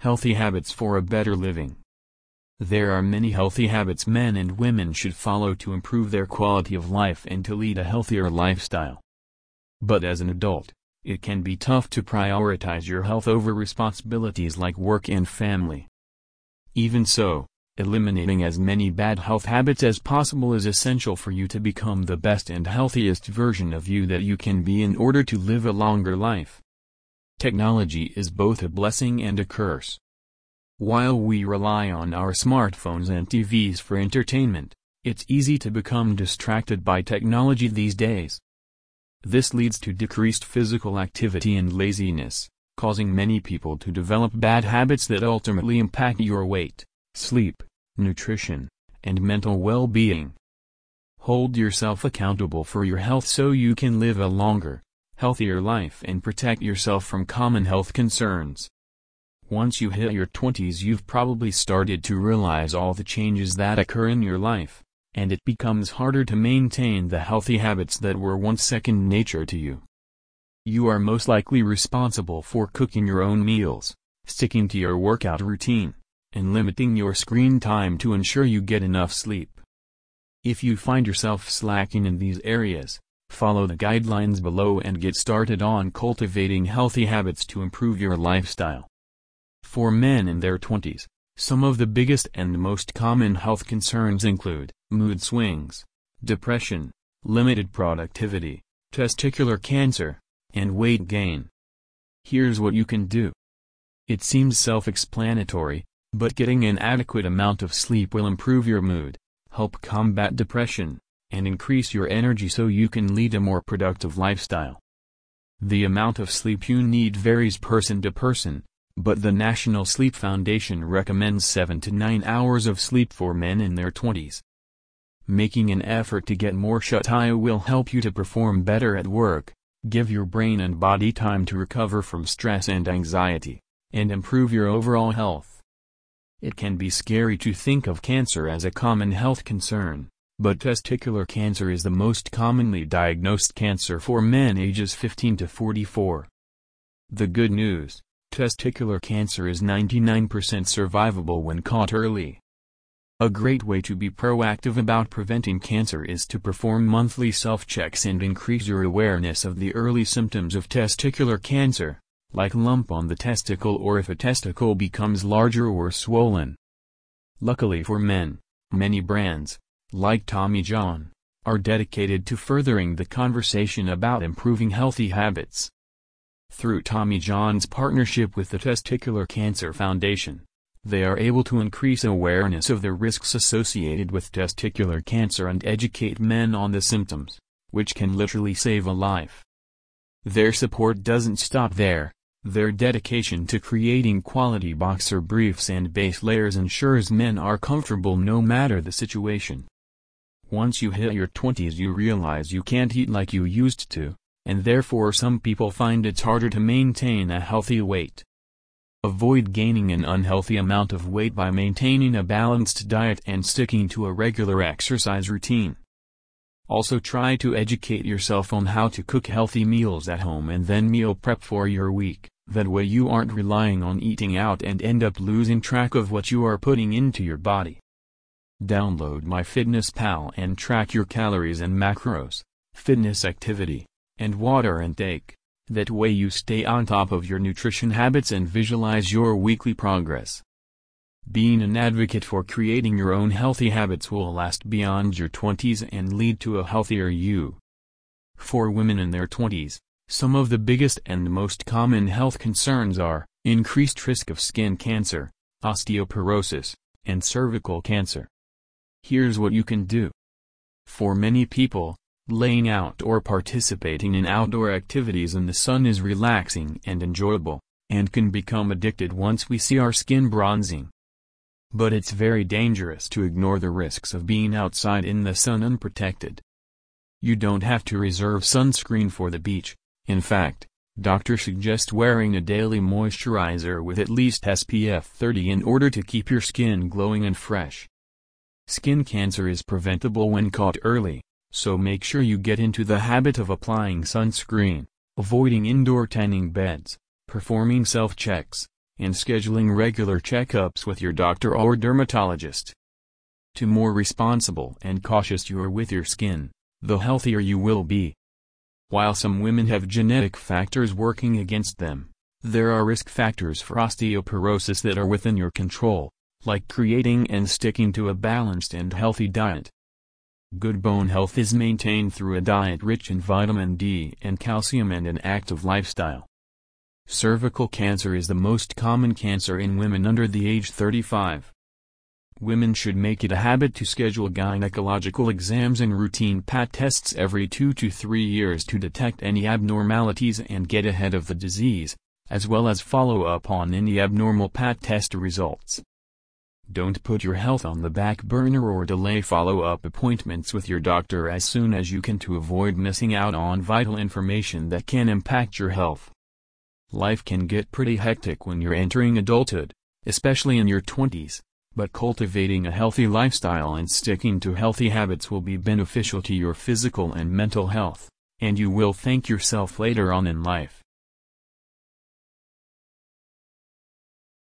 Healthy Habits for a Better Living. There are many healthy habits men and women should follow to improve their quality of life and to lead a healthier lifestyle. But as an adult, it can be tough to prioritize your health over responsibilities like work and family. Even so, eliminating as many bad health habits as possible is essential for you to become the best and healthiest version of you that you can be in order to live a longer life. Technology is both a blessing and a curse. While we rely on our smartphones and TVs for entertainment, it's easy to become distracted by technology these days. This leads to decreased physical activity and laziness, causing many people to develop bad habits that ultimately impact your weight, sleep, nutrition, and mental well-being. Hold yourself accountable for your health so you can live a longer, healthier life and protect yourself from common health concerns. Once you hit your 20s you've probably started to realize all the changes that occur in your life, and it becomes harder to maintain the healthy habits that were once second nature to you. You are most likely responsible for cooking your own meals, sticking to your workout routine, and limiting your screen time to ensure you get enough sleep. If you find yourself slacking in these areas, Follow the guidelines below and get started on cultivating healthy habits to improve your lifestyle. For men in their 20s, some of the biggest and most common health concerns include mood swings, depression, limited productivity, testicular cancer, and weight gain. Here's what you can do. It seems self-explanatory, but getting an adequate amount of sleep will improve your mood, help combat depression, and increase your energy so you can lead a more productive lifestyle. The amount of sleep you need varies person to person, but the National Sleep Foundation recommends 7 to 9 hours of sleep for men in their 20s. Making an effort to get more shut-eye will help you to perform better at work, give your brain and body time to recover from stress and anxiety, and improve your overall health. It can be scary to think of cancer as a common health concern, but testicular cancer is the most commonly diagnosed cancer for men ages 15 to 44. The good news, testicular cancer is 99% survivable when caught early. A great way to be proactive about preventing cancer is to perform monthly self-checks and increase your awareness of the early symptoms of testicular cancer, like lump on the testicle or if a testicle becomes larger or swollen. Luckily for men, many brands, like Tommy John, are dedicated to furthering the conversation about improving healthy habits. Through Tommy John's partnership with the Testicular Cancer Foundation, they are able to increase awareness of the risks associated with testicular cancer and educate men on the symptoms, which can literally save a life. Their support doesn't stop there. Their dedication to creating quality boxer briefs and base layers ensures men are comfortable no matter the situation. Once you hit your 20s you realize you can't eat like you used to, and therefore some people find it's harder to maintain a healthy weight. Avoid gaining an unhealthy amount of weight by maintaining a balanced diet and sticking to a regular exercise routine. Also try to educate yourself on how to cook healthy meals at home and then meal prep for your week, that way you aren't relying on eating out and end up losing track of what you are putting into your body. Download MyFitnessPal and track your calories and macros, fitness activity, and water intake. That way you stay on top of your nutrition habits and visualize your weekly progress. Being an advocate for creating your own healthy habits will last beyond your 20s and lead to a healthier you. For women in their 20s, some of the biggest and most common health concerns are increased risk of skin cancer, osteoporosis, and cervical cancer. Here's what you can do. For many people, laying out or participating in outdoor activities in the sun is relaxing and enjoyable, and can become addicted once we see our skin bronzing. But it's very dangerous to ignore the risks of being outside in the sun unprotected. You don't have to reserve sunscreen for the beach, in fact, doctors suggest wearing a daily moisturizer with at least SPF 30 in order to keep your skin glowing and fresh. Skin cancer is preventable when caught early, so make sure you get into the habit of applying sunscreen, avoiding indoor tanning beds, performing self-checks, and scheduling regular checkups with your doctor or dermatologist. To more responsible and cautious you are with your skin, the healthier you will be. While some women have genetic factors working against them, there are risk factors for osteoporosis that are within your control, like creating and sticking to a balanced and healthy diet. Good bone health is maintained through a diet rich in vitamin D and calcium and an active lifestyle. Cervical cancer is the most common cancer in women under the age 35. Women should make it a habit to schedule gynecological exams and routine Pap tests every two to three years to detect any abnormalities and get ahead of the disease, as well as follow up on any abnormal Pap test results. Don't put your health on the back burner or delay follow-up appointments with your doctor as soon as you can to avoid missing out on vital information that can impact your health. Life can get pretty hectic when you're entering adulthood, especially in your 20s, but cultivating a healthy lifestyle and sticking to healthy habits will be beneficial to your physical and mental health, and you will thank yourself later on in life.